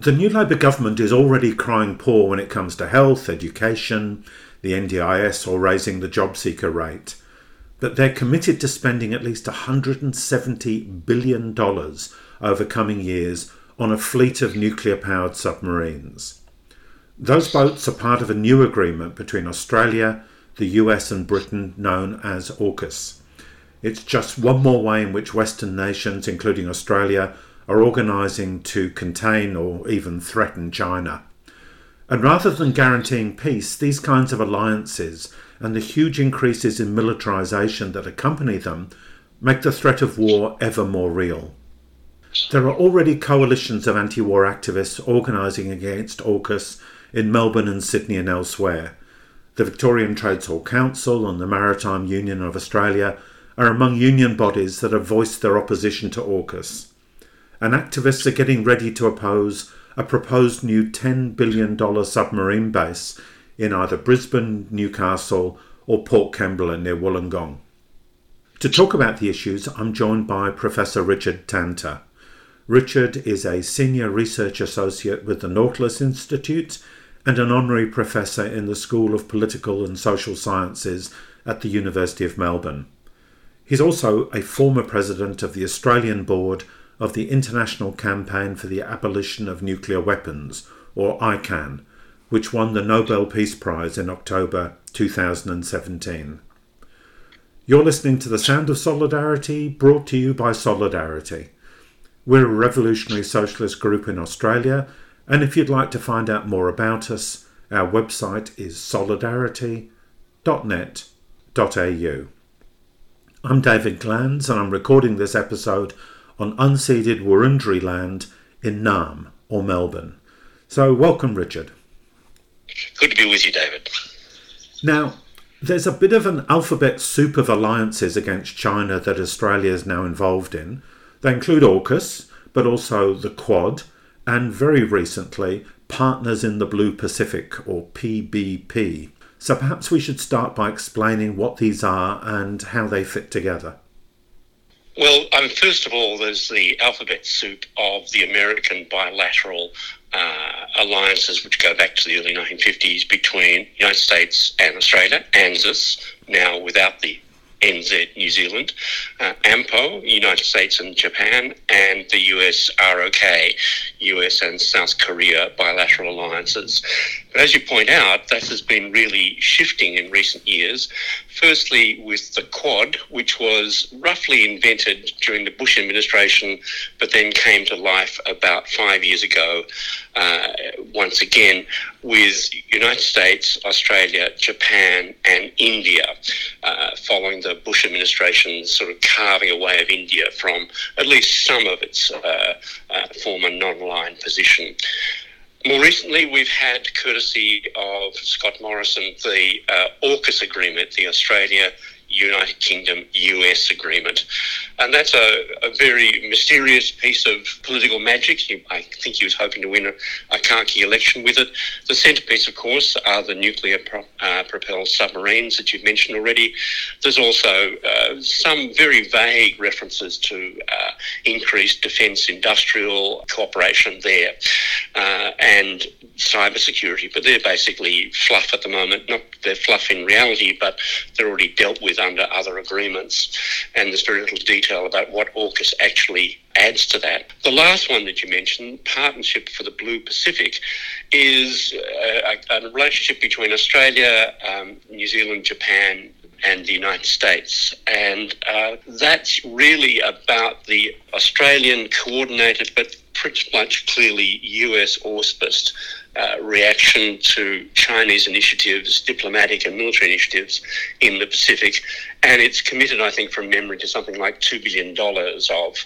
The new Labor government is already crying poor when it comes to health, education, the NDIS, or raising the JobSeeker rate. But they're committed to spending at least $170 billion over coming years on a fleet of nuclear powered submarines. Those boats are part of a new agreement between Australia, the US, and Britain known as AUKUS. It's just one more way in which Western nations, including Australia, are organising to contain or even threaten China. And rather than guaranteeing peace, these kinds of alliances and the huge increases in militarisation that accompany them make the threat of war ever more real. There are already coalitions of anti war activists organising against AUKUS in Melbourne and Sydney and elsewhere. The Victorian Trades Hall Council and the Maritime Union of Australia are among union bodies that have voiced their opposition to AUKUS and activists are getting ready to oppose a proposed new $10 billion submarine base in either Brisbane, Newcastle, or Port Kembla near Wollongong. To talk about the issues, I'm joined by Professor Richard Tanter. Richard is a senior research associate with the Nautilus Institute and an honorary professor in the School of Political and Social Sciences at the University of Melbourne. He's also a former president of the Australian Board of the International Campaign for the Abolition of Nuclear Weapons, or ICAN, which won the Nobel Peace Prize in October 2017. You're listening to The Sound of Solidarity, brought to you by Solidarity. We're a revolutionary socialist group in Australia, and if you'd like to find out more about us, our website is solidarity.net.au. I'm David Glanz, and I'm recording this episode on unceded Wurundjeri land in Naarm or Melbourne. So, welcome, Richard. Good to be with you, David. Now, there's a bit of an alphabet soup of alliances against China that Australia is now involved in. They include AUKUS, but also the Quad, and very recently, Partners in the Blue Pacific, or PBP. So perhaps we should start by explaining what these are and how they fit together. Well, um, first of all, there's the alphabet soup of the American bilateral uh, alliances, which go back to the early 1950s between the United States and Australia, ANZUS, now without the NZ New Zealand, uh, AMPO, United States and Japan, and the US ROK, US and South Korea bilateral alliances. But as you point out, that has been really shifting in recent years. Firstly, with the Quad, which was roughly invented during the Bush administration, but then came to life about five years ago, uh, once again, with United States, Australia, Japan, and India, uh, following the Bush administration's sort of carving away of India from at least some of its uh, uh former non-aligned position. More recently, we've had, courtesy of Scott Morrison, the uh, AUKUS agreement, the Australia United Kingdom US agreement. And that's a, a very mysterious piece of political magic. I think he was hoping to win a, a khaki election with it. The centrepiece, of course, are the nuclear pro, uh, propelled submarines that you've mentioned already. There's also uh, some very vague references to uh, increased defence industrial cooperation there uh, and cybersecurity, but they're basically fluff at the moment. Not they're fluff in reality, but they're already dealt with under other agreements. And there's very little detail about what AUKUS actually adds to that. The last one that you mentioned, Partnership for the Blue Pacific, is uh, a, a relationship between Australia, um, New Zealand, Japan, and the United States. And uh, that's really about the Australian coordinated but pretty much clearly US auspiced uh, reaction to Chinese initiatives, diplomatic and military initiatives in the Pacific. And it's committed, I think, from memory to something like $2 billion of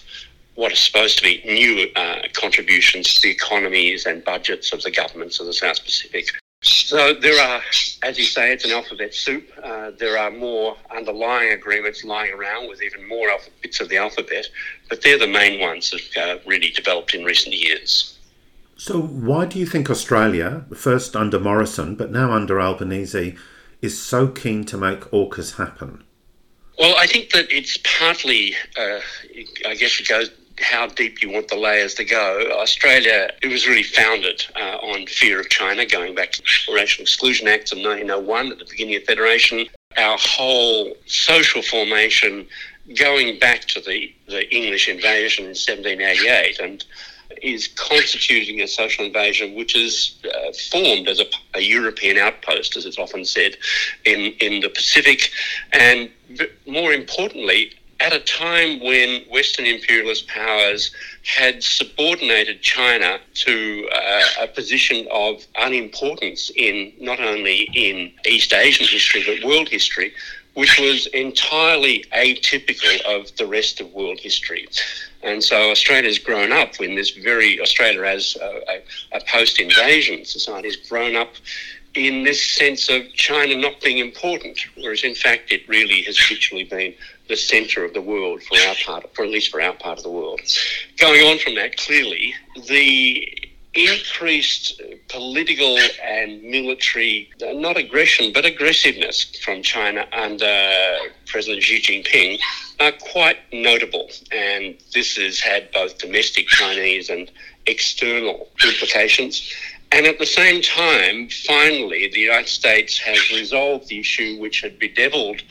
what is supposed to be new uh, contributions to the economies and budgets of the governments of the South Pacific. So there are, as you say, it's an alphabet soup. Uh, there are more underlying agreements lying around with even more alpha- bits of the alphabet, but they're the main ones that uh, really developed in recent years. So, why do you think Australia, first under Morrison, but now under Albanese, is so keen to make AUKUS happen? Well, I think that it's partly, uh, I guess it goes how deep you want the layers to go. Australia, it was really founded uh, on fear of China, going back to the Racial Exclusion Acts of 1901 at the beginning of Federation. Our whole social formation going back to the, the English invasion in 1788 and is constituting a social invasion which is uh, formed as a, a, European outpost, as it's often said, in, in the Pacific, and more importantly, at a time when Western imperialist powers had subordinated China to uh, a position of unimportance in not only in East Asian history but world history, which was entirely atypical of the rest of world history. And so Australia's grown up in this very, Australia as a, a, a post invasion society has grown up in this sense of China not being important, whereas in fact it really has habitually been the centre of the world for our part, for at least for our part of the world. Going on from that, clearly the increased political and military, uh, not aggression, but aggressiveness from China under President Xi Jinping are quite notable. And this has had both domestic Chinese and external implications. And at the same time, finally, the United States has resolved the issue which had bedeviled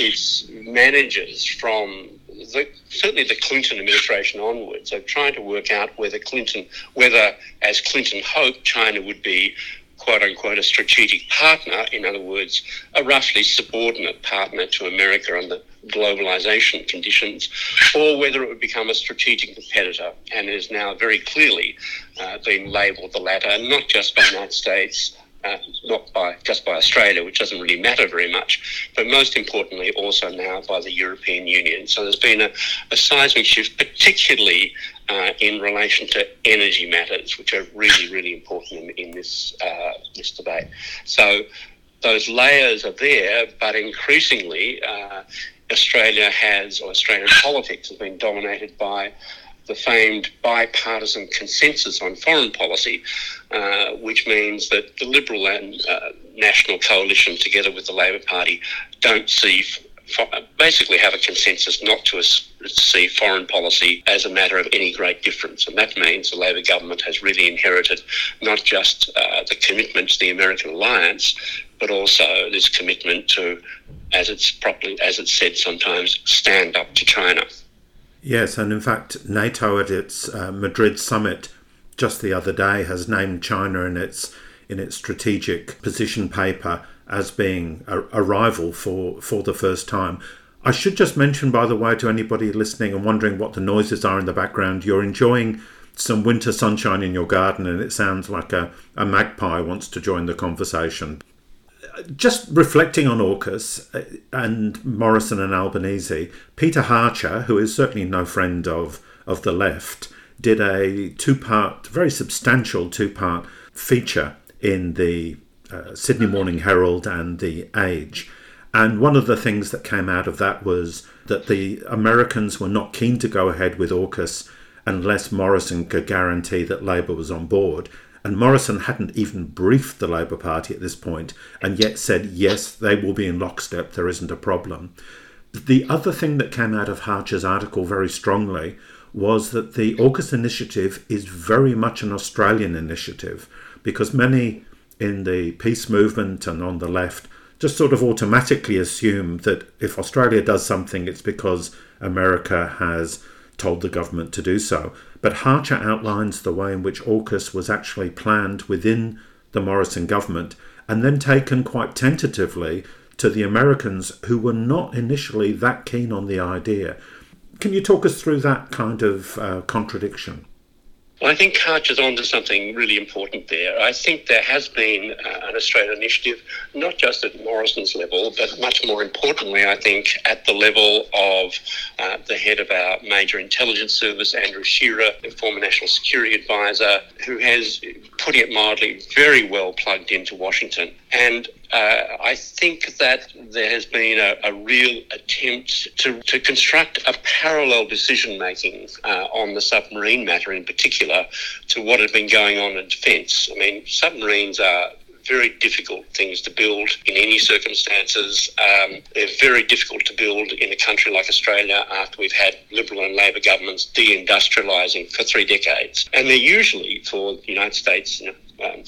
its managers from the, certainly the Clinton administration onwards. Of trying to work out whether Clinton, whether, as Clinton hoped, China would be quote unquote a strategic partner, in other words, a roughly subordinate partner to America under globalization conditions, or whether it would become a strategic competitor, and is now very clearly uh, been labelled the latter, not just by the United States, uh, not by just by Australia, which doesn't really matter very much, but most importantly also now by the European Union. So there's been a, a seismic shift, particularly uh, in relation to energy matters, which are really, really important in, in this uh, this debate. So those layers are there, but increasingly uh, Australia has, or Australian politics has been dominated by the famed bipartisan consensus on foreign policy, uh, which means that the Liberal and uh, National Coalition, together with the Labor Party, don't see basically have a consensus not to see foreign policy as a matter of any great difference. And that means the Labor government has really inherited not just uh, the commitment to the American alliance, but also this commitment to, as it's properly, as it's said sometimes, stand up to China. Yes, and in fact, NATO at its uh, Madrid summit just the other day has named China in its in its strategic position paper as being a, a rival for for the first time. I should just mention, by the way, to anybody listening and wondering what the noises are in the background, you're enjoying some winter sunshine in your garden, and it sounds like a, a magpie wants to join the conversation just reflecting on AUKUS uh, and Morrison and Albanese, Peter Hartcher, who is certainly no friend of, of the left, did a two part, very substantial two part feature in the uh, Sydney Morning Herald and the Age. And one of the things that came out of that was that the Americans were not keen to go ahead with AUKUS unless Morrison could guarantee that Labor was on board. And Morrison hadn't even briefed the Labor Party at this point, and yet said, yes, they will be in lockstep, there isn't a problem. The other thing that came out of Hartcher's article very strongly was that the AUKUS initiative is very much an Australian initiative because many in the peace movement and on the left just sort of automatically assume that if Australia does something, it's because America has told the government to do so. But Hartcher outlines the way in which AUKUS was actually planned within the Morrison government and then taken quite tentatively to the Americans who were not initially that keen on the idea. Can you talk us through that kind of uh, contradiction? Well, I think Hartcher's on to something really important there. I think there has been uh, an Australian initiative, not just at Morrison's level, but much more importantly, I think, at the level of uh, the head of our major intelligence service, Andrew Shearer, the former National Security Advisor, who has, putting it mildly, very well plugged into Washington. And uh, I think that there has been a, a real attempt to, to construct a parallel decision making uh, on the submarine matter in particular to what had been going on in defence. I mean, submarines are very difficult things to build in any circumstances. Um, they're very difficult to build in a country like Australia after we've had Liberal and Labor governments deindustrialising for three decades. And they're usually for the United States, you know, um,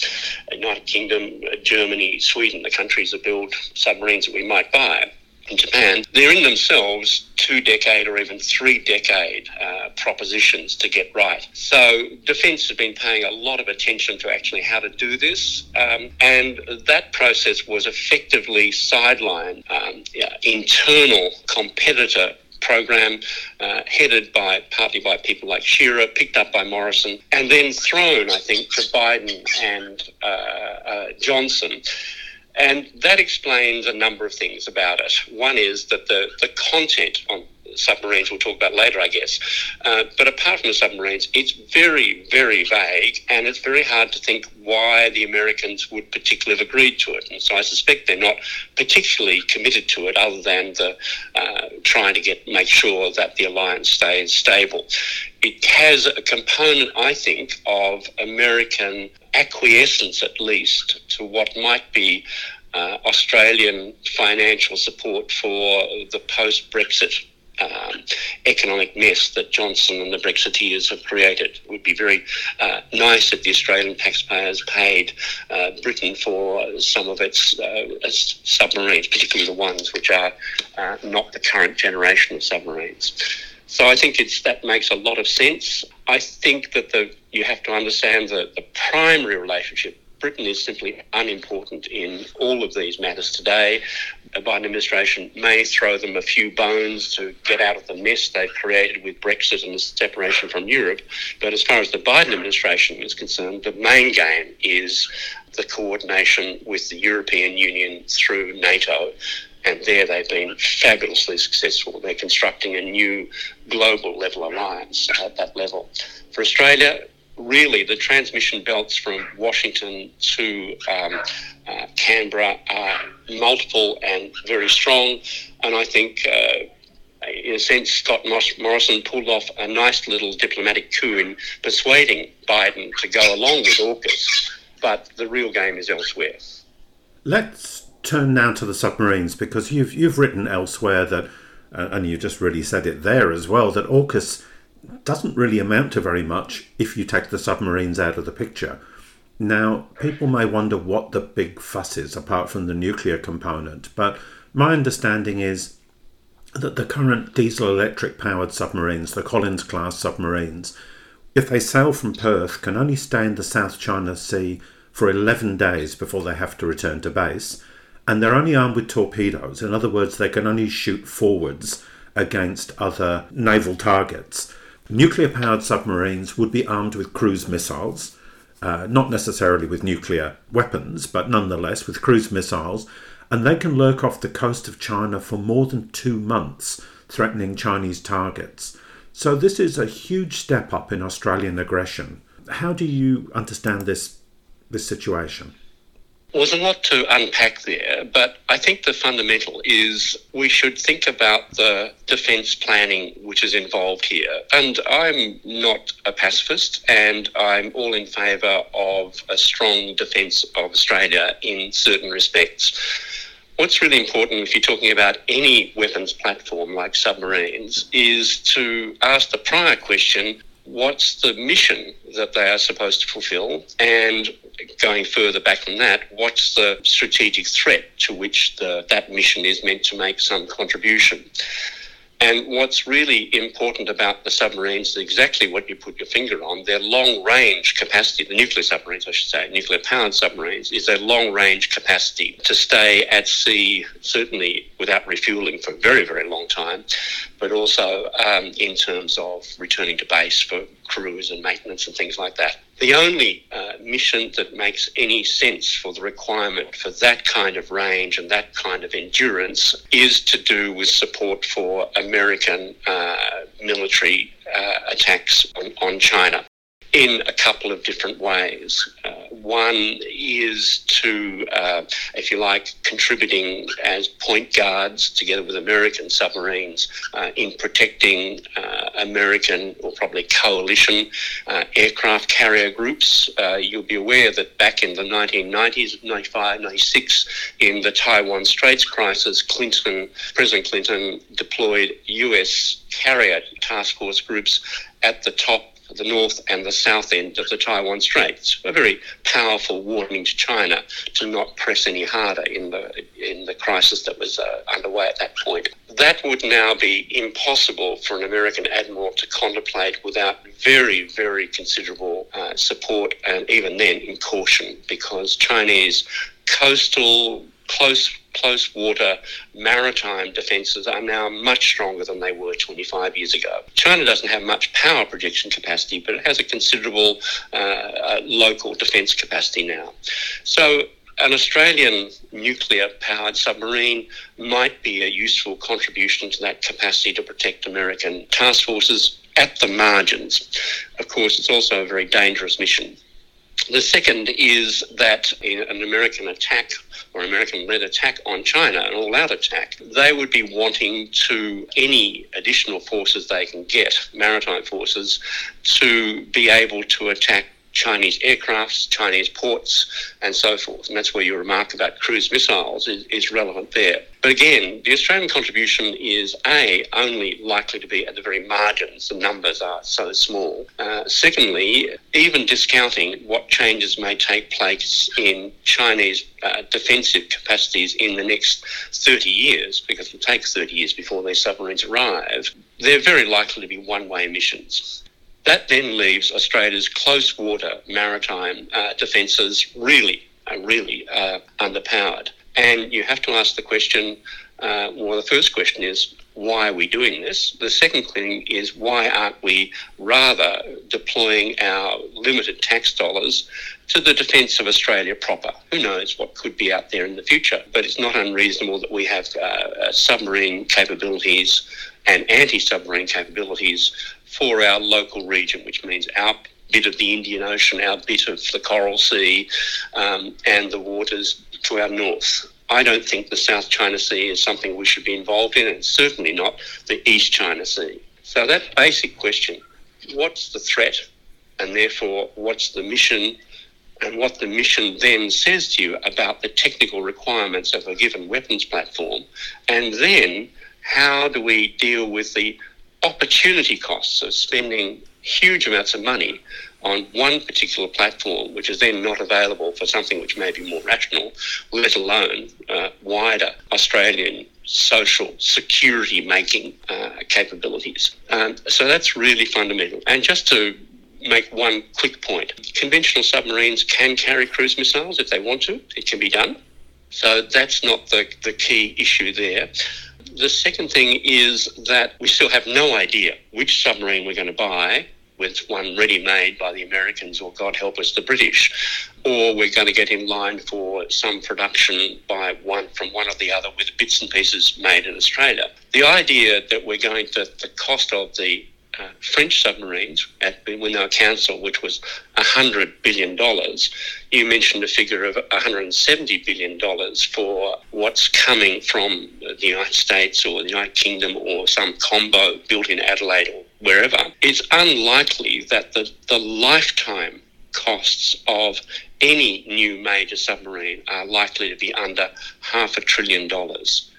United Kingdom, Germany, Sweden, the countries that build submarines that we might buy in Japan, they're in themselves two decade or even three decade uh, propositions to get right. So defence has been paying a lot of attention to actually how to do this, um, and that process was effectively sidelined. Um, yeah, internal competitor program uh, headed by partly by people like Shearer, picked up by Morrison, and then thrown, I think, to Biden and uh, uh, Johnson. And that explains a number of things about it. One is that the, the content on submarines we'll talk about later, I guess. Uh, but apart from the submarines, it's very, very vague, and it's very hard to think why the Americans would particularly have agreed to it. And so I suspect they're not particularly committed to it, other than the uh, trying to get make sure that the alliance stays stable. It has a component, I think, of American acquiescence, at least, to what might be uh, Australian financial support for the post Brexit um, economic mess that Johnson and the Brexiteers have created. It would be very uh, nice if the Australian taxpayers paid uh, Britain for some of its, uh, its, submarines, particularly the ones which are uh, not the current generation of submarines. So I think it's that makes a lot of sense. I think that the you have to understand the, the primary relationship Britain is simply unimportant in all of these matters today. The Biden administration may throw them a few bones to get out of the mess they've created with Brexit and the separation from Europe. But as far as the Biden administration is concerned, the main game is the coordination with the European Union through NATO. And there they've been fabulously successful. They're constructing a new global level alliance at that level. For Australia, really the transmission belts from Washington to um, uh, Canberra are multiple and very strong. And I think, uh, in a sense, Scott Morrison pulled off a nice little diplomatic coup in persuading Biden to go along with AUKUS. But the real game is elsewhere. Let's turn now to the submarines because you've you've written elsewhere that, uh, and you just really said it there as well, that AUKUS doesn't really amount to very much if you take the submarines out of the picture. Now, people may wonder what the big fuss is apart from the nuclear component, but my understanding is that the current diesel electric powered submarines, the Collins class submarines, if they sail from Perth, can only stay in the South China Sea for 11 days before they have to return to base, and they're only armed with torpedoes. In other words, they can only shoot forwards against other naval targets. Nuclear powered submarines would be armed with cruise missiles, uh, not necessarily with nuclear weapons, but nonetheless with cruise missiles, and they can lurk off the coast of China for more than two months, threatening Chinese targets. So, this is a huge step up in Australian aggression. How do you understand this, this situation? There's a lot to unpack there, but I think the fundamental is we should think about the defence planning which is involved here. And I'm not a pacifist, and I'm all in favour of a strong defence of Australia in certain respects. What's really important if you're talking about any weapons platform like submarines is to ask the prior question what's the mission that they are supposed to fulfill and going further back than that, what's the strategic threat to which the, that mission is meant to make some contribution? And what's really important about the submarines is exactly what you put your finger on. Their long range capacity, the nuclear submarines, I should say, nuclear powered submarines, is their long range capacity to stay at sea, certainly without refueling for a very, very long time, but also um, in terms of returning to base for crews and maintenance and things like that. The only uh, mission that makes any sense for the requirement for that kind of range and that kind of endurance is to do with support for American uh, military uh, attacks on, on China in a couple of different ways. Uh, one is to, uh, if you like, contributing as point guards together with American submarines uh, in protecting uh, American or probably coalition uh, aircraft carrier groups. Uh, you'll be aware that back in the 1990s, 95, 96, in the Taiwan Straits crisis, Clinton, President Clinton deployed US carrier task force groups at the top the north and the south end of the Taiwan Straits. A very powerful warning to China to not press any harder in the in the crisis that was uh, underway at that point. That would now be impossible for an American admiral to contemplate without very, very considerable uh, support, and even then in caution, because Chinese coastal close close water maritime defences are now much stronger than they were 25 years ago. China doesn't have much power projection capacity, but it has a considerable uh, uh, local defence capacity now. So an Australian nuclear powered submarine might be a useful contribution to that capacity to protect American task forces at the margins. Of course, it's also a very dangerous mission. The second is that an American attack or American led attack on China, an all out attack, they would be wanting to, any additional forces they can get, maritime forces, to be able to attack Chinese aircrafts, Chinese ports, and so forth. And that's where your remark about cruise missiles is, is relevant there. But again, the Australian contribution is A, only likely to be at the very margins. The numbers are so small. Uh, secondly, even discounting what changes may take place in Chinese uh, defensive capacities in the next 30 years, because it'll take 30 years before these submarines arrive, they're very likely to be one way missions. That then leaves Australia's close water maritime uh, defences really, uh, really uh, underpowered. And you have to ask the question uh, well, the first question is, why are we doing this? The second thing is, why aren't we rather deploying our limited tax dollars to the defence of Australia proper? Who knows what could be out there in the future? But it's not unreasonable that we have uh, submarine capabilities and anti submarine capabilities for our local region, which means our bit of the Indian Ocean, our bit of the Coral Sea, um, and the waters to our north. I don't think the South China Sea is something we should be involved in, and certainly not the East China Sea. So, that basic question what's the threat, and therefore what's the mission, and what the mission then says to you about the technical requirements of a given weapons platform, and then how do we deal with the opportunity costs of spending huge amounts of money on one particular platform, which is then not available for something which may be more rational, let alone uh, wider Australian social security making uh, capabilities. Um, so that's really fundamental. And just to make one quick point conventional submarines can carry cruise missiles if they want to, it can be done. So that's not the, the key issue there. The second thing is that we still have no idea which submarine we're going to buy, with one ready made by the Americans or, God help us, the British, or we're going to get in line for some production by one from one or the other with bits and pieces made in Australia. The idea that we're going to, the cost of the uh, French submarines at when they were which was $100 billion. You mentioned a figure of $170 billion for what's coming from the United States or the United Kingdom or some combo built in Adelaide or wherever. It's unlikely that the, the lifetime costs of any new major submarine are likely to be under half a trillion dollars.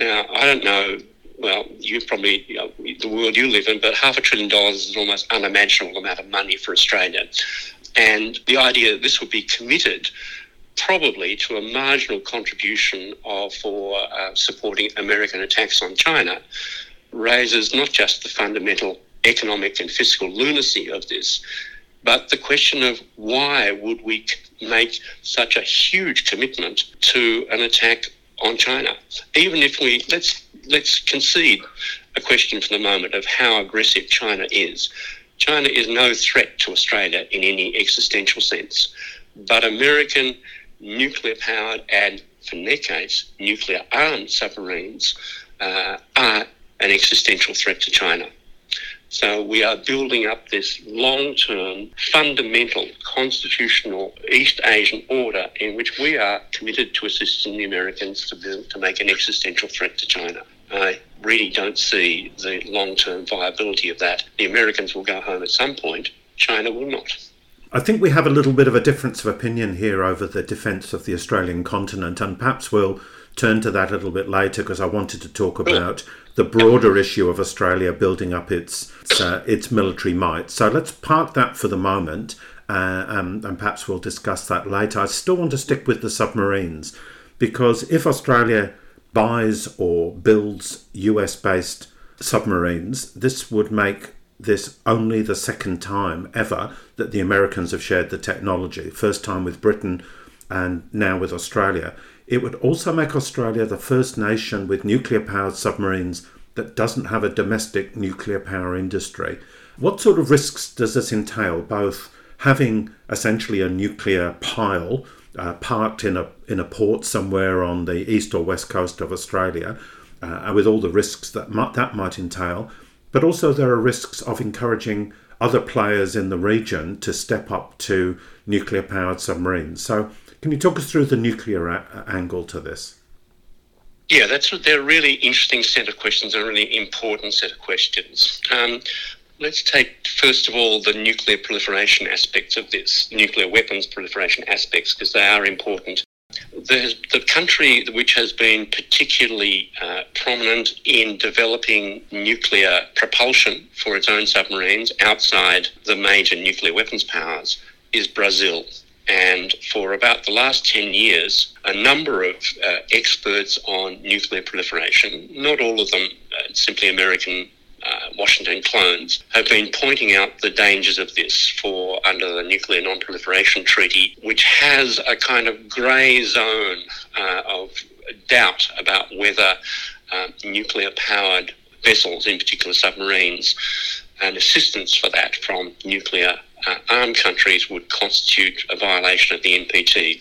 Now, I don't know well, you probably, you know, the world you live in, but half a trillion dollars is an almost unimaginable amount of money for Australia. And the idea that this would be committed probably to a marginal contribution of, for uh, supporting American attacks on China raises not just the fundamental economic and fiscal lunacy of this, but the question of why would we make such a huge commitment to an attack on China? Even if we, let's let's concede a question for the moment of how aggressive China is. China is no threat to Australia in any existential sense, but American nuclear powered and, in their case, nuclear armed submarines uh, are an existential threat to China. So we are building up this long term, fundamental, constitutional East Asian order in which we are committed to assisting the Americans to, build, to make an existential threat to China. I really don't see the long term viability of that. The Americans will go home at some point, China will not. I think we have a little bit of a difference of opinion here over the defence of the Australian continent, and perhaps we'll turn to that a little bit later because I wanted to talk about the broader issue of Australia building up its uh, its military might. So let's park that for the moment, uh, um, and perhaps we'll discuss that later. I still want to stick with the submarines because if Australia buys or builds US based submarines, this would make this only the second time ever that the Americans have shared the technology. First time with Britain and now with Australia. It would also make Australia the first nation with nuclear powered submarines that doesn't have a domestic nuclear power industry. What sort of risks does this entail, both having essentially a nuclear pile uh, parked in a in a port somewhere on the east or west coast of Australia, uh, with all the risks that might, that might entail. But also there are risks of encouraging other players in the region to step up to nuclear powered submarines. So, can you talk us through the nuclear a- angle to this? Yeah, that's they're a really interesting set of questions, a really important set of questions. Um, Let's take, first of all, the nuclear proliferation aspects of this, nuclear weapons proliferation aspects, because they are important. The, the country which has been particularly uh, prominent in developing nuclear propulsion for its own submarines outside the major nuclear weapons powers is Brazil. And for about the last 10 years, a number of uh, experts on nuclear proliferation, not all of them uh, simply American uh, Washington clones have been pointing out the dangers of this for under the Nuclear Non-Proliferation Treaty, which has a kind of grey zone uh, of doubt about whether uh, nuclear-powered vessels, in particular submarines, and assistance for that from nuclear uh, armed countries would constitute a violation of the NPT.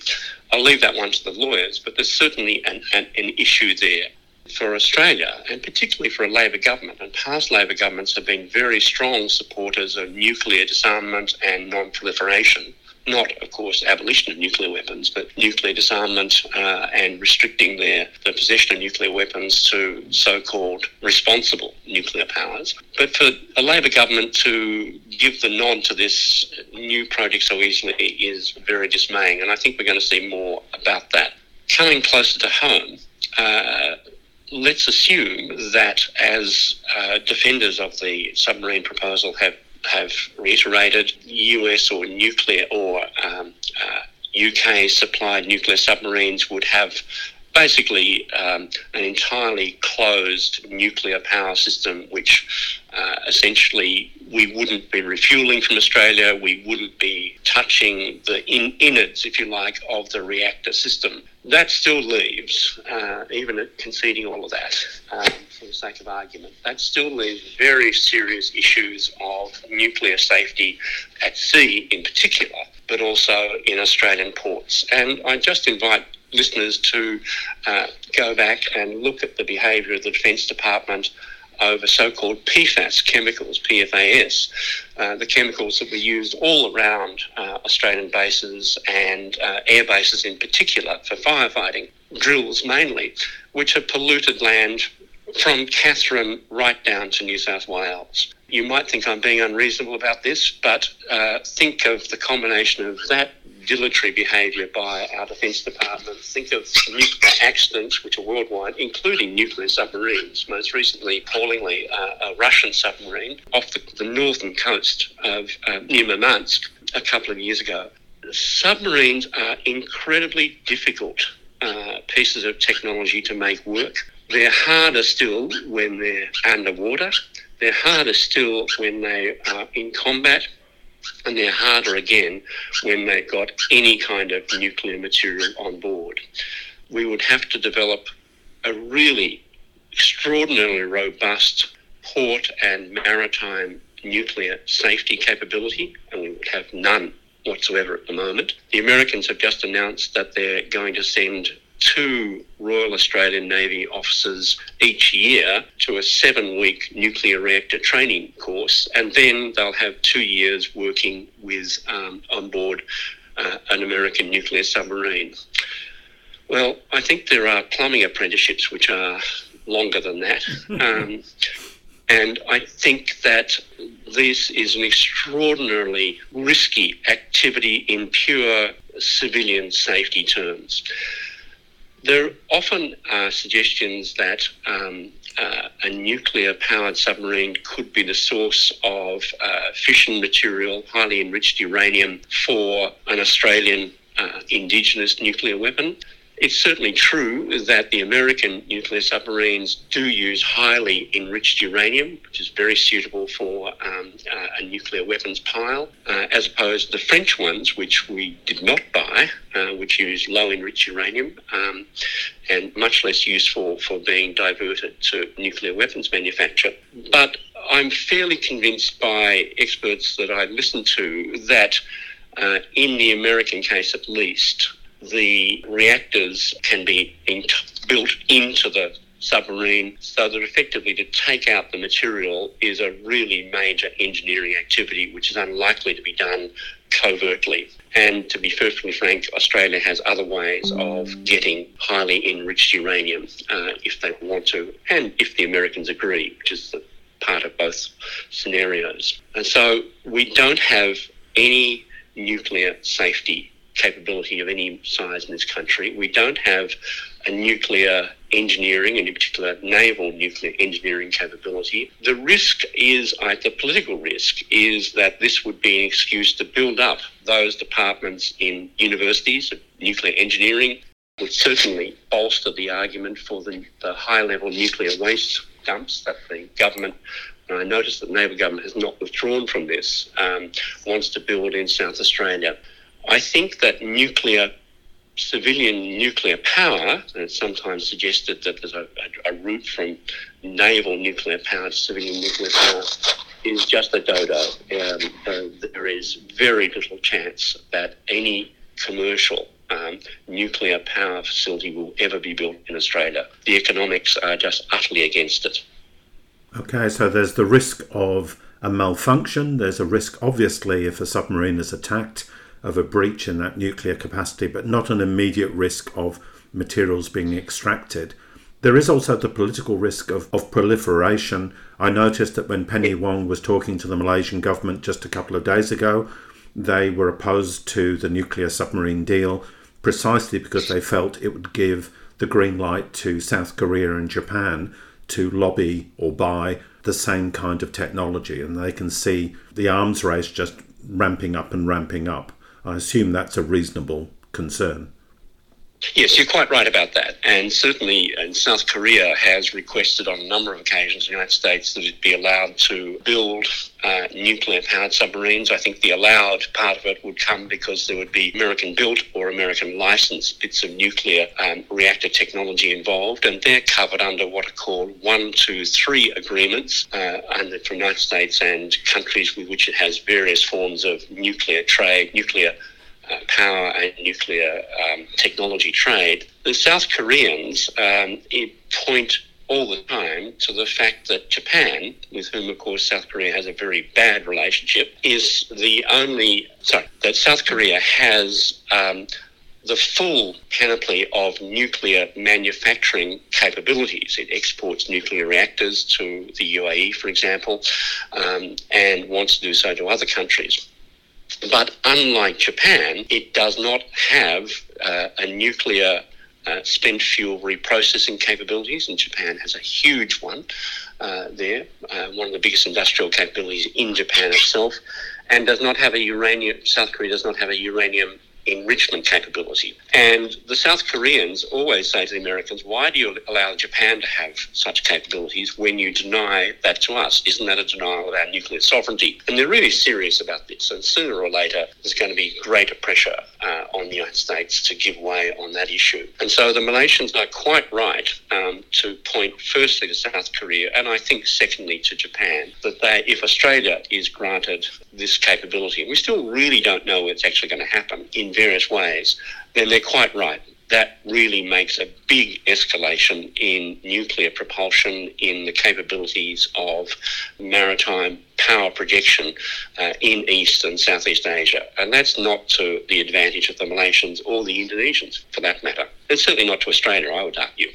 I'll leave that one to the lawyers, but there's certainly an, an, an issue there for Australia, and particularly for a Labor government. And past Labor governments have been very strong supporters of nuclear disarmament and non proliferation. Not, of course, abolition of nuclear weapons, but nuclear disarmament uh, and restricting their the possession of nuclear weapons to so-called responsible nuclear powers. But for a Labor government to give the nod to this new project so easily is very dismaying, and I think we're going to see more about that. Coming closer to home, uh, let's assume that as uh, defenders of the submarine proposal have have reiterated, US or nuclear or um, uh, UK supplied nuclear submarines would have basically um, an entirely closed nuclear power system, which uh, essentially we wouldn't be refueling from Australia, we wouldn't be touching the in- innards, if you like, of the reactor system. That still leaves, uh, even conceding all of that um, for the sake of argument, that still leaves very serious issues of nuclear safety at sea in particular, but also in Australian ports. And I just invite listeners to uh, go back and look at the behaviour of the Defence Department over so-called PFAS chemicals, PFAS, uh, the chemicals that were used all around uh, Australian bases and uh, air bases in particular for firefighting, drills mainly, which have polluted land from Katherine right down to New South Wales. You might think I'm being unreasonable about this, but uh, think of the combination of that dilatory behaviour by our Defence Department. Think of nuclear accidents, which are worldwide, including nuclear submarines. Most recently, appallingly, uh, a Russian submarine off the, the northern coast of uh, near Murmansk a couple of years ago. Submarines are incredibly difficult uh, pieces of technology to make work. They're harder still when they're underwater. They're harder still when they are in combat and they're harder again when they've got any kind of nuclear material on board. We would have to develop a really extraordinarily robust port and maritime nuclear safety capability, and we have none whatsoever at the moment. The Americans have just announced that they're going to send two Royal Australian Navy officers each year to a seven week nuclear reactor training course, and then they'll have two years working with um, on board uh, an American nuclear submarine. Well, I think there are plumbing apprenticeships which are longer than that. Um, and I think that this is an extraordinarily risky activity in pure civilian safety terms. There are often are suggestions that um, uh, a nuclear powered submarine could be the source of uh, fission material, highly enriched uranium, for an Australian uh, indigenous nuclear weapon. It's certainly true that the American nuclear submarines do use highly enriched uranium, which is very suitable for um, uh, a nuclear weapons pile, uh, as opposed to the French ones, which we did not buy, uh, which use low enriched uranium um, and much less useful for being diverted to nuclear weapons manufacture. But I'm fairly convinced by experts that I've listened to that. Uh, in the American case at least, the reactors can be in- built into the submarine so that effectively to take out the material is a really major engineering activity which is unlikely to be done covertly. And to be perfectly frank, Australia has other ways of getting highly enriched uranium uh, if they want to, and if the Americans agree, which is the part of both scenarios. And so we don't have any nuclear safety capability of any size in this country. We don't have a nuclear engineering, and in particular naval nuclear engineering capability. The risk is, uh, the political risk is that this would be an excuse to build up those departments in universities of nuclear engineering. Would certainly bolster the argument for the, the high level nuclear waste dumps that the government and I noticed that the Labor government has not withdrawn from this, um, wants to build in South Australia. I think that nuclear, civilian nuclear power, and it's sometimes suggested that there's a, a, a route from naval nuclear power to civilian nuclear power, is just a dodo. Um, uh, there is very little chance that any commercial um, nuclear power facility will ever be built in Australia. The economics are just utterly against it. Okay, so there's the risk of a malfunction. There's a risk, obviously, if a submarine is attacked of a breach in that nuclear capacity, but not an immediate risk of materials being extracted. There is also the political risk of, of proliferation. I noticed that when Penny Wong was talking to the Malaysian government just a couple of days ago, they were opposed to the nuclear submarine deal precisely because they felt it would give the green light to South Korea and Japan to lobby or buy the same kind of technology. And they can see the arms race just ramping up and ramping up. I assume that's a reasonable concern. Yes, you're quite right about that. And certainly, and South Korea has requested on a number of occasions the United States that it be allowed to build uh, nuclear powered submarines. I think the allowed part of it would come because there would be American built or American licensed bits of nuclear um, reactor technology involved. And they're covered under what are called one, two, three agreements uh, under the United States and countries with which it has various forms of nuclear trade, nuclear power and nuclear um, technology trade, the South Koreans um, point all the time to the fact that Japan, with whom, of course, South Korea has a very bad relationship, is the only, sorry, that South Korea has um, the full panoply of nuclear manufacturing capabilities. It exports nuclear reactors to the UAE, for example, um, and wants to do so to other countries. But unlike Japan, it does not have uh, a nuclear uh, spent fuel reprocessing capabilities, and Japan has a huge one uh, there, uh, one of the biggest industrial capabilities in Japan itself, and does not have a uranium. South Korea does not have a uranium enrichment capability. And the South Koreans always say to the Americans, why do you allow Japan to have such capabilities when you deny that to us? Isn't that a denial of our nuclear sovereignty? And they're really serious about this. And sooner or later, there's going to be greater pressure uh, on the United States to give way on that issue. And so the Malaysians are quite right um, to point firstly to South Korea, and I think secondly to Japan, that they, if Australia is granted this capability, we still really don't know what's actually going to happen in various ways, then they're quite right. That really makes a big escalation in nuclear propulsion, in the capabilities of maritime power projection uh, in East and Southeast Asia. And that's not to the advantage of the Malaysians or the Indonesians, for that matter. And certainly not to Australia, I would argue.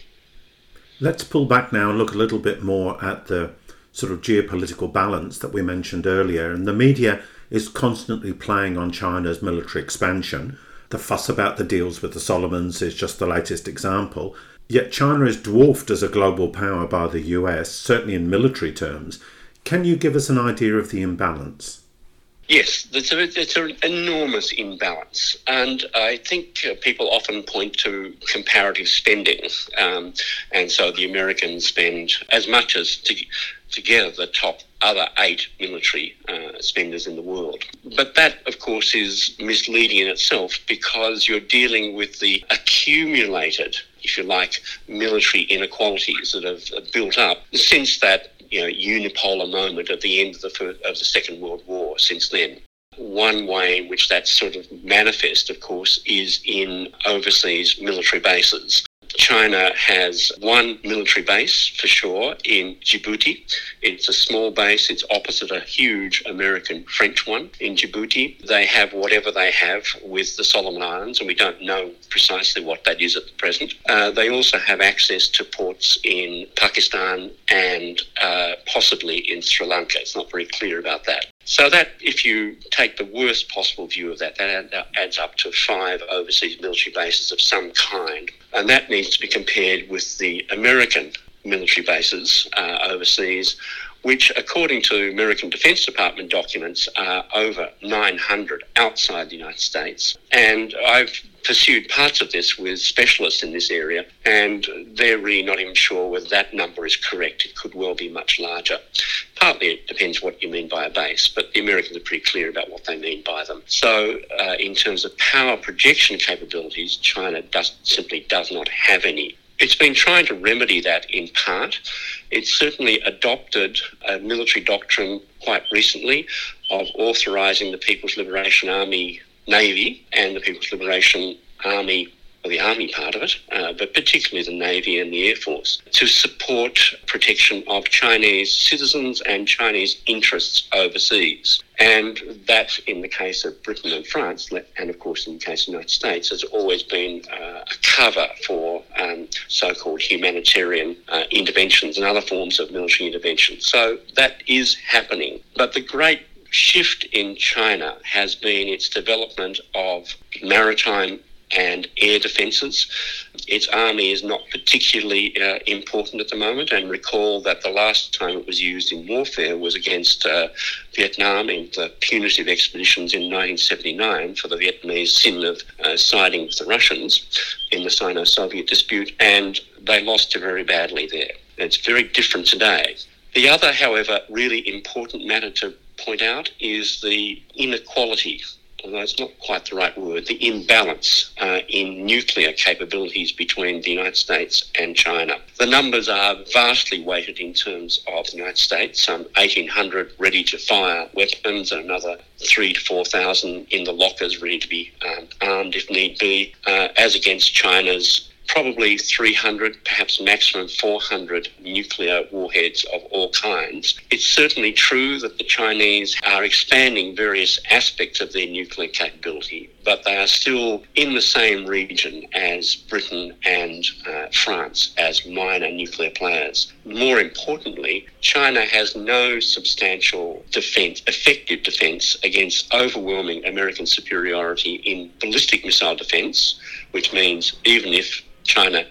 Let's pull back now and look a little bit more at the sort of geopolitical balance that we mentioned earlier. And the media is constantly playing on China's military expansion. The fuss about the deals with the Solomons is just the latest example. Yet China is dwarfed as a global power by the US, certainly in military terms. Can you give us an idea of the imbalance? Yes, it's, a, an enormous imbalance. And I think uh, people often point to comparative spending. Um, and so the Americans spend as much as to, together the top other eight military uh, spenders in the world. But that, of course, is misleading in itself because you're dealing with the accumulated if you like, military inequalities that have built up since that you know, unipolar moment at the end of the, first, of the Second World War since then. One way in which that's sort of manifest, of course, is in overseas military bases. China has one military base for sure in Djibouti. It's a small base. It's opposite a huge American French one in Djibouti. They have whatever they have with the Solomon Islands, and we don't know precisely what that is at the present. Uh, they also have access to ports in Pakistan and uh, possibly in Sri Lanka. It's not very clear about that. So that, if you take the worst possible view of that, that adds up to five overseas military bases of some kind, and that needs to be compared with the American military bases uh, overseas, which, according to American Defense Department documents, are over 900 outside the United States. And I've pursued parts of this with specialists in this area, and they're really not even sure whether that number is correct. It could well be much larger. Partly it depends what you mean by a base, but the Americans are pretty clear about what they mean by them. So, uh, in terms of power projection capabilities, China does, simply does not have any. It's been trying to remedy that in part. It's certainly adopted a military doctrine quite recently of authorising the People's Liberation Army Navy and the People's Liberation Army, or the Army part of it, uh, but particularly the Navy and the Air Force, to support protection of Chinese citizens and Chinese interests overseas. And that, in the case of Britain and France, and of course in the case of the United States, has always been uh, a cover for um, so called humanitarian uh, interventions and other forms of military intervention. So that is happening. But the great shift in China has been its development of maritime and air defences. Its army is not particularly uh, important at the moment, and recall that the last time it was used in warfare was against uh, Vietnam in the punitive expeditions in 1979 for the Vietnamese sin of uh, siding with the Russians in the Sino Soviet dispute, and they lost very badly there. It's very different today. The other, however, really important matter to point out is the inequality, although it's not quite the right word, the imbalance uh, in nuclear capabilities between the United States and China. The numbers are vastly weighted in terms of the United States, some 1,800 ready to fire weapons and another three to 4,000 in the lockers ready to be um, armed if need be, uh, as against China's probably 300, perhaps maximum 400 nuclear warheads of all kinds. It's certainly true that the Chinese are expanding various aspects of their nuclear capability, but they are still in the same region as Britain and uh, France as minor nuclear players. More importantly, China has no substantial defense, effective defense against overwhelming American superiority in ballistic missile defense, which means even if China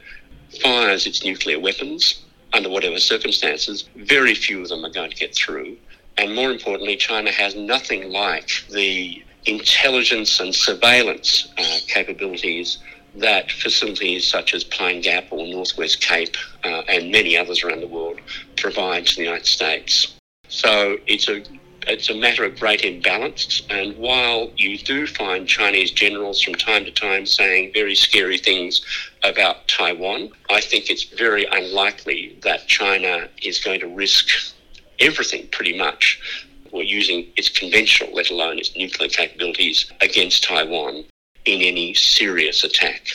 fires its nuclear weapons under whatever circumstances, very few of them are going to get through. And more importantly, China has nothing like the intelligence and surveillance uh, capabilities that facilities such as Pine Gap or Northwest Cape uh, and many others around the world provide to the United States. So it's a it's a matter of great imbalance. And while you do find Chinese generals from time to time saying very scary things about Taiwan, I think it's very unlikely that China is going to risk everything pretty much or using its conventional, let alone its nuclear capabilities against Taiwan in any serious attack.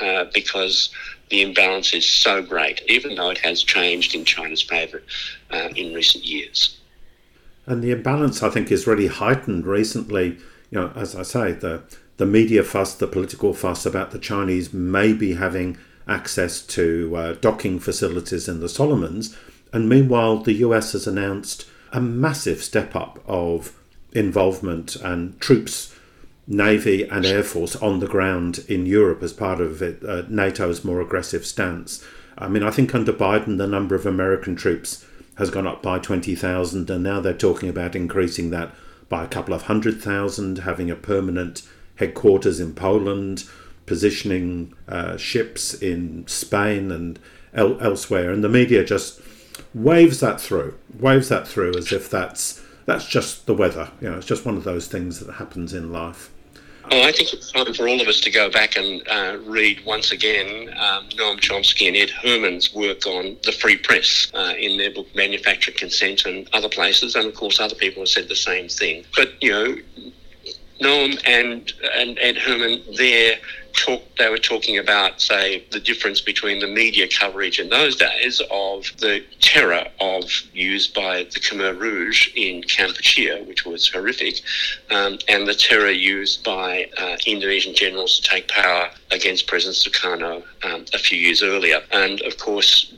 Uh, because the imbalance is so great, even though it has changed in China's favour uh, in recent years. And the imbalance, I think, is really heightened recently. You know, as I say, the the media fuss, the political fuss about the Chinese maybe having access to uh, docking facilities in the Solomons. And meanwhile, the US has announced a massive step up of involvement and troops, Navy and Air Force on the ground in Europe as part of it, uh, NATO's more aggressive stance. I mean, I think under Biden, the number of American troops has gone up by 20,000, and now they're talking about increasing that by a couple of hundred thousand, having a permanent headquarters in Poland, positioning uh, ships in Spain and el- elsewhere. And the media just waves that through, waves that through as if that's that's just the weather. You know, it's just one of those things that happens in life. Oh, I think it's time for all of us to go back and uh, read once again um, Noam Chomsky and Ed Herman's work on the free press uh, in their book Manufactured Consent and other places. And of course, other people have said the same thing. But, you know, Noam and, and Ed Herman there talk, they were talking about, say, the difference between the media coverage in those days of the terror of used by the Khmer Rouge in Kampuchea, which was horrific, um, and the terror used by uh, Indonesian generals to take power against President Sukarno um, a few years earlier. And of course,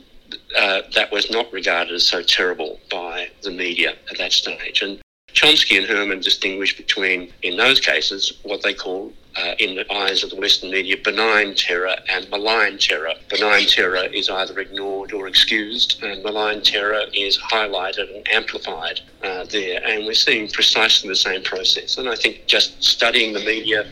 uh, that was not regarded as so terrible by the media at that stage. And Chomsky and Herman distinguished between, in those cases, what they call uh, in the eyes of the Western media, benign terror and malign terror. Benign terror is either ignored or excused, and malign terror is highlighted and amplified uh, there. And we're seeing precisely the same process. And I think just studying the media,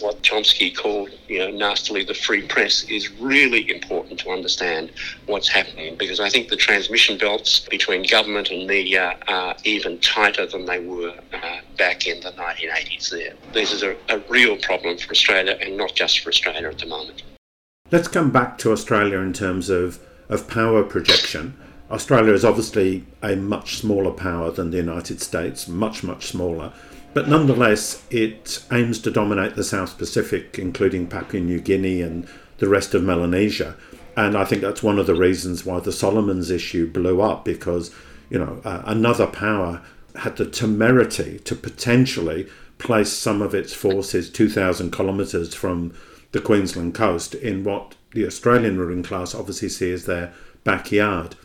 what Chomsky called, you know, nastily the free press, is really important to understand what's happening because I think the transmission belts between government and media are even tighter than they were uh, back in the 1980s there. This is a, a real problem for Australia and not just for Australia at the moment. Let's come back to Australia in terms of, of power projection. Australia is obviously a much smaller power than the United States, much, much smaller. But nonetheless, it aims to dominate the South Pacific, including Papua New Guinea and the rest of Melanesia. And I think that's one of the reasons why the Solomons issue blew up because, you know, uh, another power had the temerity to potentially place some of its forces 2,000 kilometres from the Queensland coast in what the Australian ruling class obviously see as their backyard.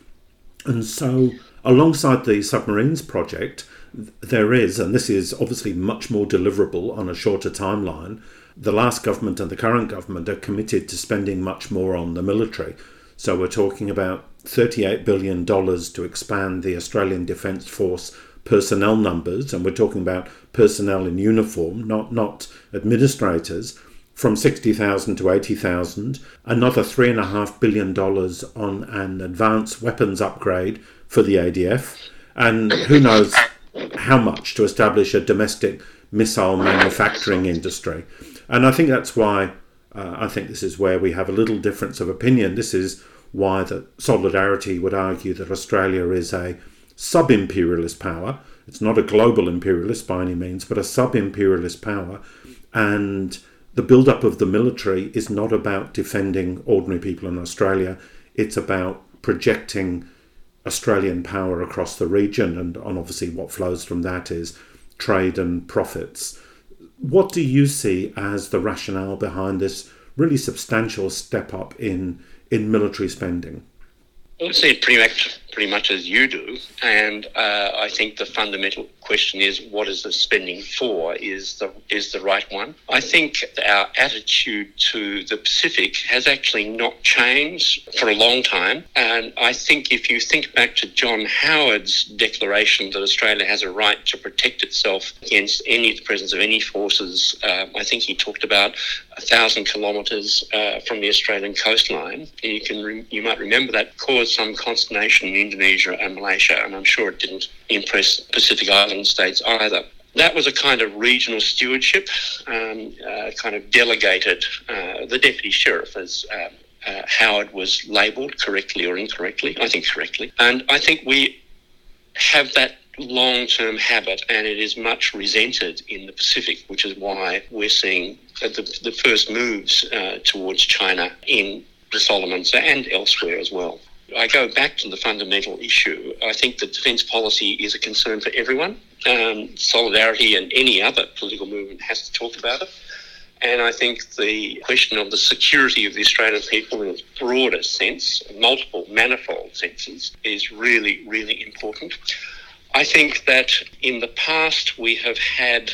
And so, alongside the submarines project, there is, and this is obviously much more deliverable on a shorter timeline. The last government and the current government are committed to spending much more on the military. So, we're talking about $38 billion to expand the Australian Defence Force personnel numbers, and we're talking about personnel in uniform, not not administrators, from 60,000 to 80,000, another $3.5 billion on an advanced weapons upgrade for the ADF, and who knows how much to establish a domestic missile manufacturing industry. And I think that's why uh, I think this is where we have a little difference of opinion. This is why the Solidarity would argue that Australia is a sub imperialist power. It's not a global imperialist by any means, but a sub imperialist power. And the build up of the military is not about defending ordinary people in Australia, it's about projecting Australian power across the region. And, and obviously, what flows from that is trade and profits. What do you see as the rationale behind this really substantial step up in, in military spending? I see it pretty much, pretty much as you do, and uh, I think the fundamental question is what is the spending for is the is the right one. I think our attitude to the Pacific has actually not changed for a long time, and I think if you think back to John Howard's declaration that Australia has a right to protect itself against any the presence of any forces, uh, I think he talked about a thousand kilometres uh, from the Australian coastline. You can re- you might remember that caused some consternation in Indonesia and Malaysia, and I'm sure it didn't impress Pacific Island states either. That was a kind of regional stewardship, um, uh, kind of delegated. Uh, the deputy sheriff, as um, uh, Howard was labelled correctly or incorrectly, I think correctly, and I think we have that long term habit, and it is much resented in the Pacific, which is why we're seeing the, the first moves uh, towards China in the Solomons and elsewhere as well. I go back to the fundamental issue. I think that defence policy is a concern for everyone. Um, solidarity and any other political movement has to talk about it. And I think the question of the security of the Australian people in its broader sense, multiple, manifold senses, is really, really important. I think that in the past we have had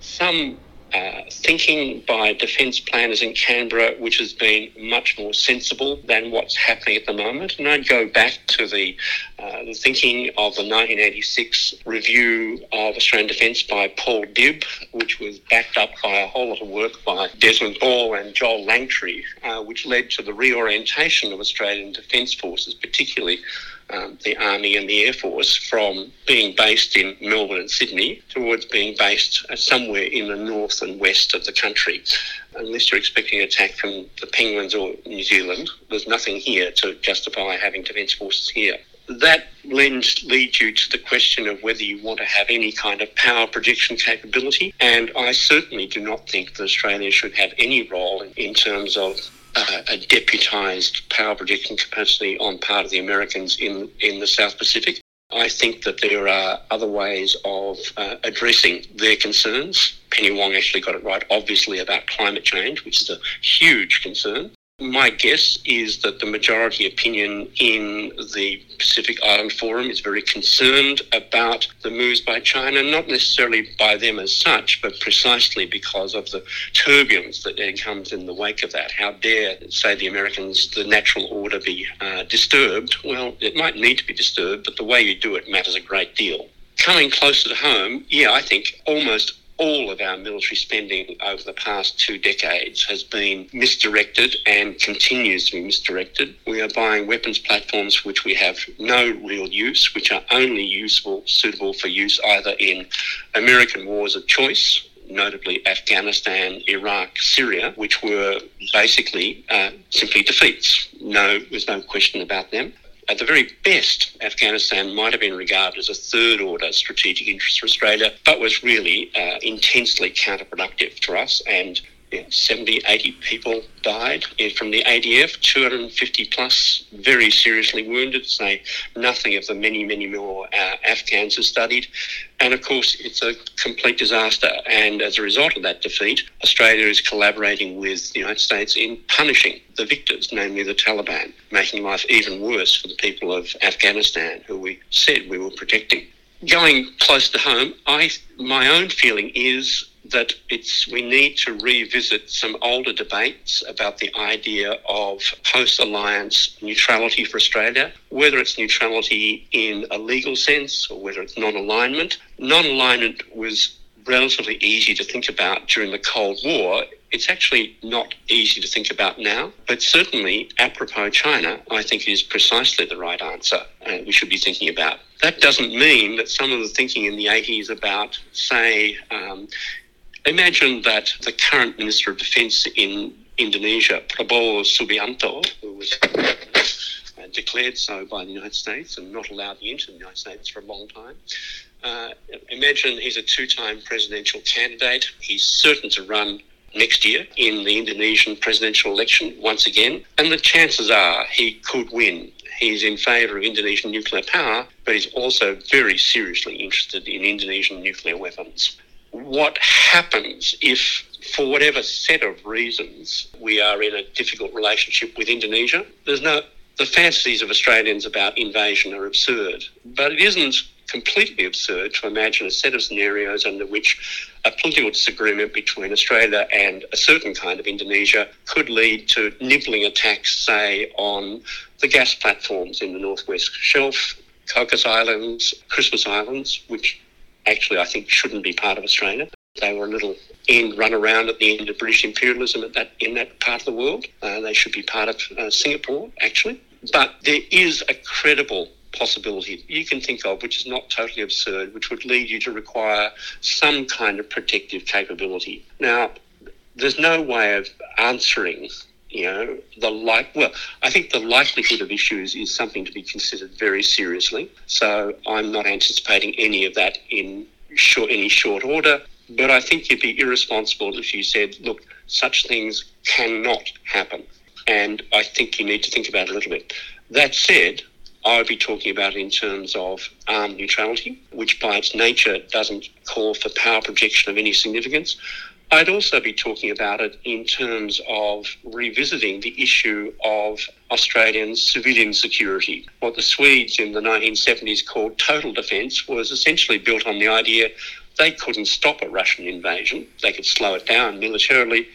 some uh, thinking by defence planners in Canberra, which has been much more sensible than what's happening at the moment. And I'd go back to the, uh, the thinking of the 1986 review of Australian defence by Paul Dibb, which was backed up by a whole lot of work by Desmond Ball and Joel Langtry, uh, which led to the reorientation of Australian defence forces, particularly um, the Army and the Air Force from being based in Melbourne and Sydney towards being based uh, somewhere in the north and west of the country. Unless you're expecting an attack from the Penguins or New Zealand, there's nothing here to justify having defence forces here. That lends, leads you to the question of whether you want to have any kind of power projection capability. And I certainly do not think that Australia should have any role in, in terms of uh, a deputized power projection capacity on part of the Americans in, in the South Pacific. I think that there are other ways of uh, addressing their concerns. Penny Wong actually got it right, obviously, about climate change, which is a huge concern. My guess is that the majority opinion in the Pacific Island Forum is very concerned about the moves by China, not necessarily by them as such, but precisely because of the turbulence that then comes in the wake of that. How dare, say, the Americans, the natural order be uh, disturbed? Well, it might need to be disturbed, but the way you do it matters a great deal. Coming closer to home, yeah, I think almost all of our military spending over the past two decades has been misdirected and continues to be misdirected. We are buying weapons platforms which we have no real use, which are only useful, suitable for use either in American wars of choice, notably Afghanistan, Iraq, Syria, which were basically uh, simply defeats. No, there's no question about them at the very best, Afghanistan might have been regarded as a third order strategic interest for Australia, but was really uh, intensely counterproductive for us and 70, 80 people died from the ADF, 250 plus very seriously wounded, say nothing of the many, many more uh, Afghans who studied. And of course, it's a complete disaster. And as a result of that defeat, Australia is collaborating with the United States in punishing the victors, namely the Taliban, making life even worse for the people of Afghanistan, who we said we were protecting. Going close to home, I my own feeling is that it's we need to revisit some older debates about the idea of post alliance neutrality for Australia, whether it's neutrality in a legal sense or whether it's non alignment. Non alignment was relatively easy to think about during the Cold War. It's actually not easy to think about now, but certainly apropos China, I think is precisely the right answer and we should be thinking about. That doesn't mean that some of the thinking in the 80s about, say, um, Imagine that the current Minister of Defence in Indonesia, Prabowo Subianto, who was uh, declared so by the United States and not allowed into the United States for a long time. Uh, imagine he's a two time presidential candidate. He's certain to run next year in the Indonesian presidential election once again, and the chances are he could win. He's in favour of Indonesian nuclear power, but he's also very seriously interested in Indonesian nuclear weapons what happens if, for whatever set of reasons, we are in a difficult relationship with Indonesia. There's no the fantasies of Australians about invasion are absurd, but it isn't completely absurd to imagine a set of scenarios under which a political disagreement between Australia and a certain kind of Indonesia could lead to nibbling attacks, say, on the gas platforms in the Northwest Shelf, Cocos Islands, Christmas Islands, which actually I think shouldn't be part of Australia. They were a little end run around at the end of British imperialism at that in that part of the world. Uh, they should be part of uh, Singapore, actually. But there is a credible possibility you can think of, which is not totally absurd, which would lead you to require some kind of protective capability. Now, there's no way of answering you know, the like. Well, I think the likelihood of issues is something to be considered very seriously. So I'm not anticipating any of that in short, any short order. But I think you'd be irresponsible if you said, look, such things cannot happen. And I think you need to think about it a little bit. That said, I would be talking about it in terms of armed neutrality, which by its nature doesn't call for power projection of any significance. I'd also be talking about it in terms of revisiting the issue of Australian civilian security. What the Swedes in the 1970s called total defence was essentially built on the idea they couldn't stop a Russian invasion, they could slow it down militarily.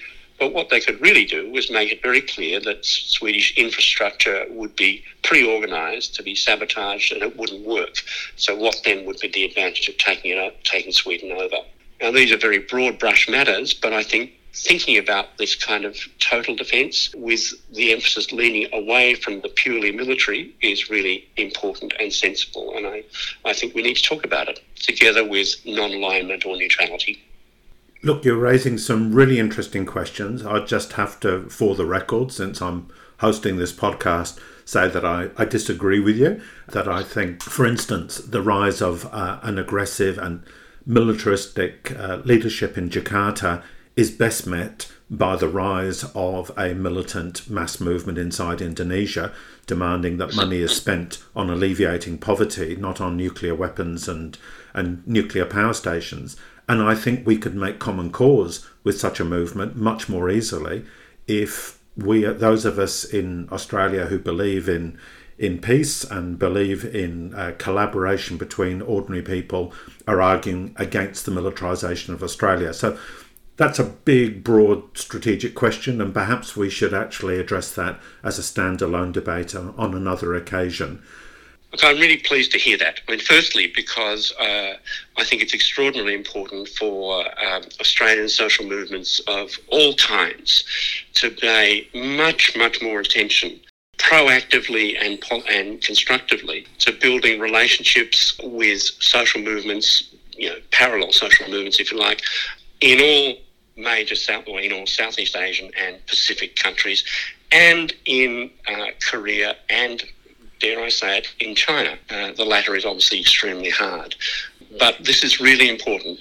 But what they could really do was make it very clear that Swedish infrastructure would be pre organised to be sabotaged and it wouldn't work. So, what then would be the advantage of taking, it, taking Sweden over? Now, these are very broad brush matters, but I think thinking about this kind of total defence with the emphasis leaning away from the purely military is really important and sensible. And I, I think we need to talk about it together with non alignment or neutrality. Look, you're raising some really interesting questions. I just have to, for the record, since I'm hosting this podcast, say that I, I disagree with you. That I think, for instance, the rise of uh, an aggressive and militaristic uh, leadership in Jakarta is best met by the rise of a militant mass movement inside Indonesia, demanding that money is spent on alleviating poverty, not on nuclear weapons and, and nuclear power stations. And I think we could make common cause with such a movement much more easily if we, those of us in Australia who believe in in peace and believe in uh, collaboration between ordinary people are arguing against the militarisation of Australia. So that's a big, broad strategic question, and perhaps we should actually address that as a standalone debate on another occasion. Look, I'm really pleased to hear that. I mean, firstly, because uh, I think it's extraordinarily important for um, Australian social movements of all kinds to pay much, much more attention proactively and, and constructively to building relationships with social movements, you know, parallel social movements, if you like, in all major South or in all Southeast Asian and Pacific countries, and in uh, Korea and dare I say it, in China. Uh, the latter is obviously extremely hard. But this is really important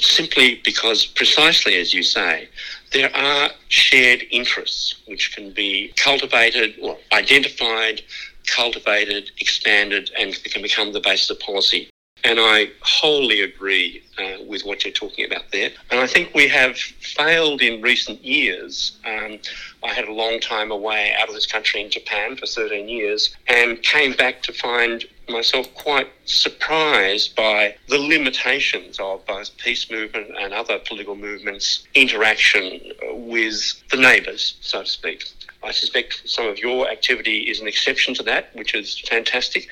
simply because, precisely as you say, there are shared interests which can be cultivated or identified, cultivated, expanded, and can become the basis of policy. And I wholly agree uh, with what you're talking about there. And I think we have failed in recent years. Um, I had a long time away out of this country in Japan for 13 years and came back to find myself quite surprised by the limitations of both peace movement and other political movements' interaction with the neighbours, so to speak. I suspect some of your activity is an exception to that, which is fantastic.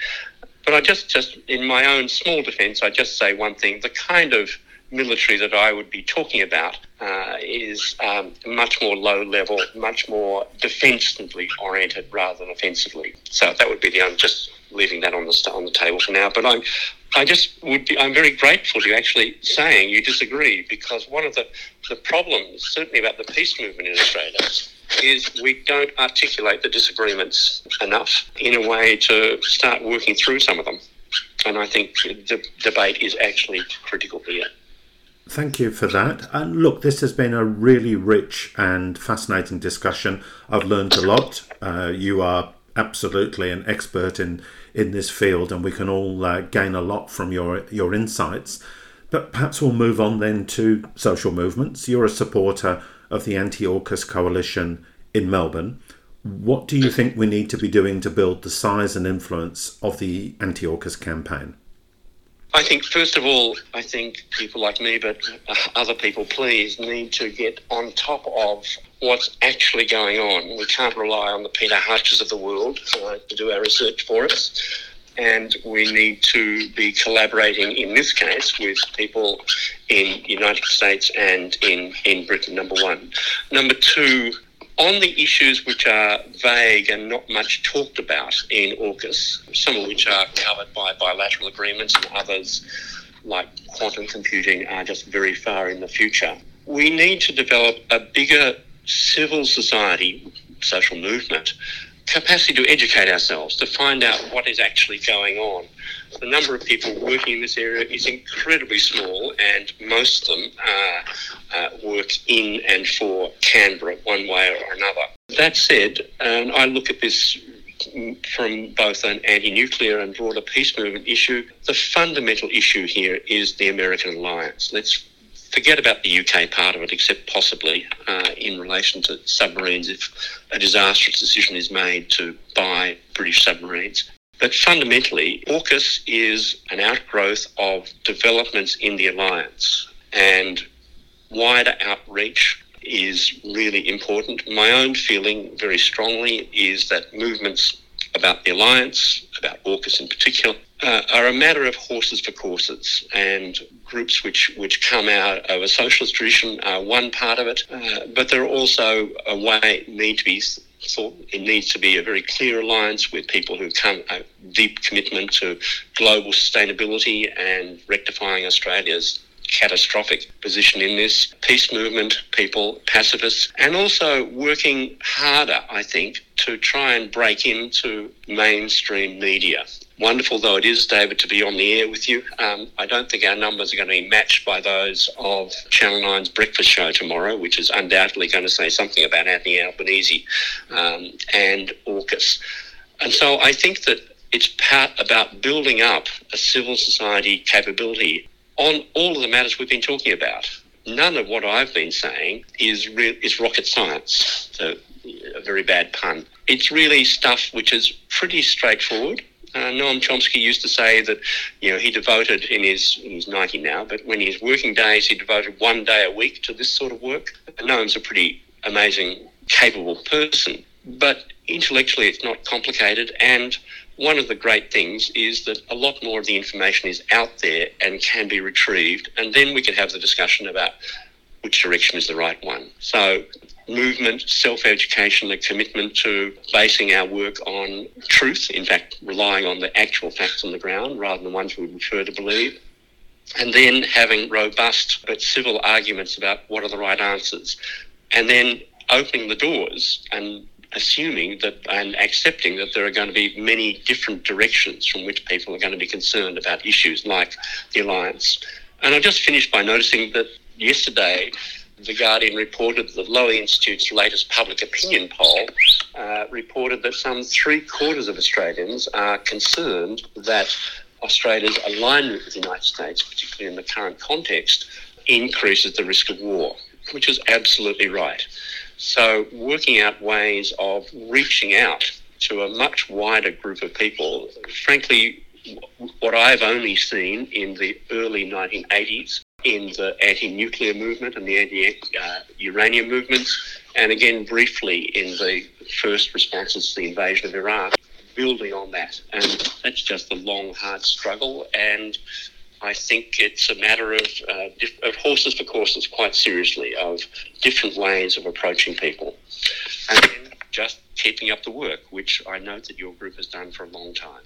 But I just, just in my own small defence, I just say one thing: the kind of military that I would be talking about uh, is um, much more low level, much more defensively oriented rather than offensively. So that would be the I'm just leaving that on the on the table for now. But I'm I just would be I'm very grateful to you actually saying you disagree because one of the the problems certainly about the peace movement in Australia is we don't articulate the disagreements enough in a way to start working through some of them. And I think the debate is actually critical here. Thank you for that. And look, this has been a really rich and fascinating discussion. I've learned a lot. Uh, you are absolutely an expert in, in this field, and we can all uh, gain a lot from your, your insights. But perhaps we'll move on then to social movements. You're a supporter of the Anti AUKUS Coalition in Melbourne. What do you think we need to be doing to build the size and influence of the Anti AUKUS campaign? I think, first of all, I think people like me, but uh, other people, please, need to get on top of what's actually going on. We can't rely on the Peter Hartchers of the world uh, to do our research for us. And we need to be collaborating in this case with people in the United States and in, in Britain, number one. Number two, on the issues which are vague and not much talked about in AUKUS, some of which are covered by bilateral agreements and others, like quantum computing, are just very far in the future. We need to develop a bigger civil society, social movement, capacity to educate ourselves, to find out what is actually going on the number of people working in this area is incredibly small, and most of them uh, uh, work in and for Canberra one way or another. That said, and I look at this from both an anti nuclear and broader peace movement issue, the fundamental issue here is the American alliance. Let's Forget about the UK part of it, except possibly uh, in relation to submarines if a disastrous decision is made to buy British submarines. But fundamentally, AUKUS is an outgrowth of developments in the alliance, and wider outreach is really important. My own feeling, very strongly, is that movements about the alliance, about AUKUS in particular, uh, are a matter of horses for courses, and groups which, which come out of a socialist tradition are one part of it, uh, but there are also a way need to be thought it needs to be a very clear alliance with people who come a deep commitment to global sustainability and rectifying Australia's catastrophic position in this. Peace movement people, pacifists, and also working harder, I think, to try and break into mainstream media. Wonderful though it is, David, to be on the air with you. Um, I don't think our numbers are going to be matched by those of Channel 9's breakfast show tomorrow, which is undoubtedly going to say something about Anthony Albanese um, and AUKUS. And so I think that it's part about building up a civil society capability on all of the matters we've been talking about. None of what I've been saying is re- is rocket science. So, a very bad pun. It's really stuff which is pretty straightforward. Uh, Noam Chomsky used to say that, you know, he devoted in his he's 90 now, but when his working days, he devoted one day a week to this sort of work. And Noam's a pretty amazing, capable person, but intellectually, it's not complicated and one of the great things is that a lot more of the information is out there and can be retrieved, and then we can have the discussion about which direction is the right one. So, movement, self education, the commitment to basing our work on truth, in fact, relying on the actual facts on the ground rather than the ones we prefer to believe. And then having robust but civil arguments about what are the right answers. And then opening the doors and assuming that and accepting that there are going to be many different directions from which people are going to be concerned about issues like the alliance. And I just finished by noticing that yesterday the Guardian reported that the Lowy Institute's latest public opinion poll uh, reported that some three quarters of Australians are concerned that Australia's alignment with the United States, particularly in the current context, increases the risk of war, which is absolutely right. So, working out ways of reaching out to a much wider group of people, frankly, what I've only seen in the early 1980s in the anti nuclear movement and the anti uranium movements, and again briefly in the first responses to the invasion of Iraq, building on that. And that's just a long, hard struggle. And I think it's a matter of, uh, of horses for courses, quite seriously, of different ways of approaching people. And then just keeping up the work, which I note that your group has done for a long time.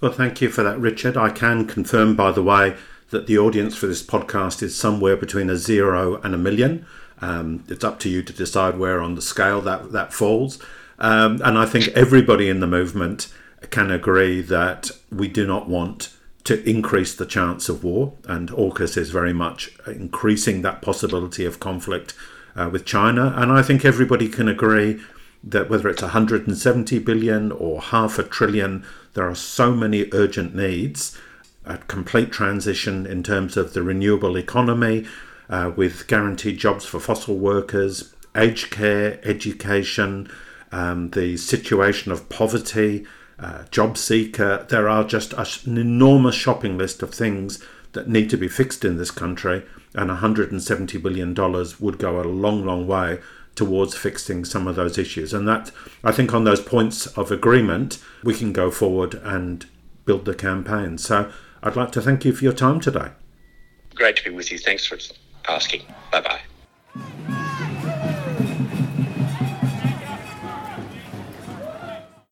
Well, thank you for that, Richard. I can confirm, by the way, that the audience for this podcast is somewhere between a zero and a million. Um, it's up to you to decide where on the scale that, that falls. Um, and I think everybody in the movement can agree that we do not want to increase the chance of war, and AUKUS is very much increasing that possibility of conflict uh, with China. And I think everybody can agree that whether it's 170 billion or half a trillion, there are so many urgent needs. A complete transition in terms of the renewable economy, uh, with guaranteed jobs for fossil workers, aged care, education, um, the situation of poverty, uh, JobSeeker. There are just an enormous shopping list of things that need to be fixed in this country, and $170 billion would go a long, long way towards fixing some of those issues. And that, I think, on those points of agreement, we can go forward and build the campaign. So I'd like to thank you for your time today. Great to be with you. Thanks for asking. Bye bye.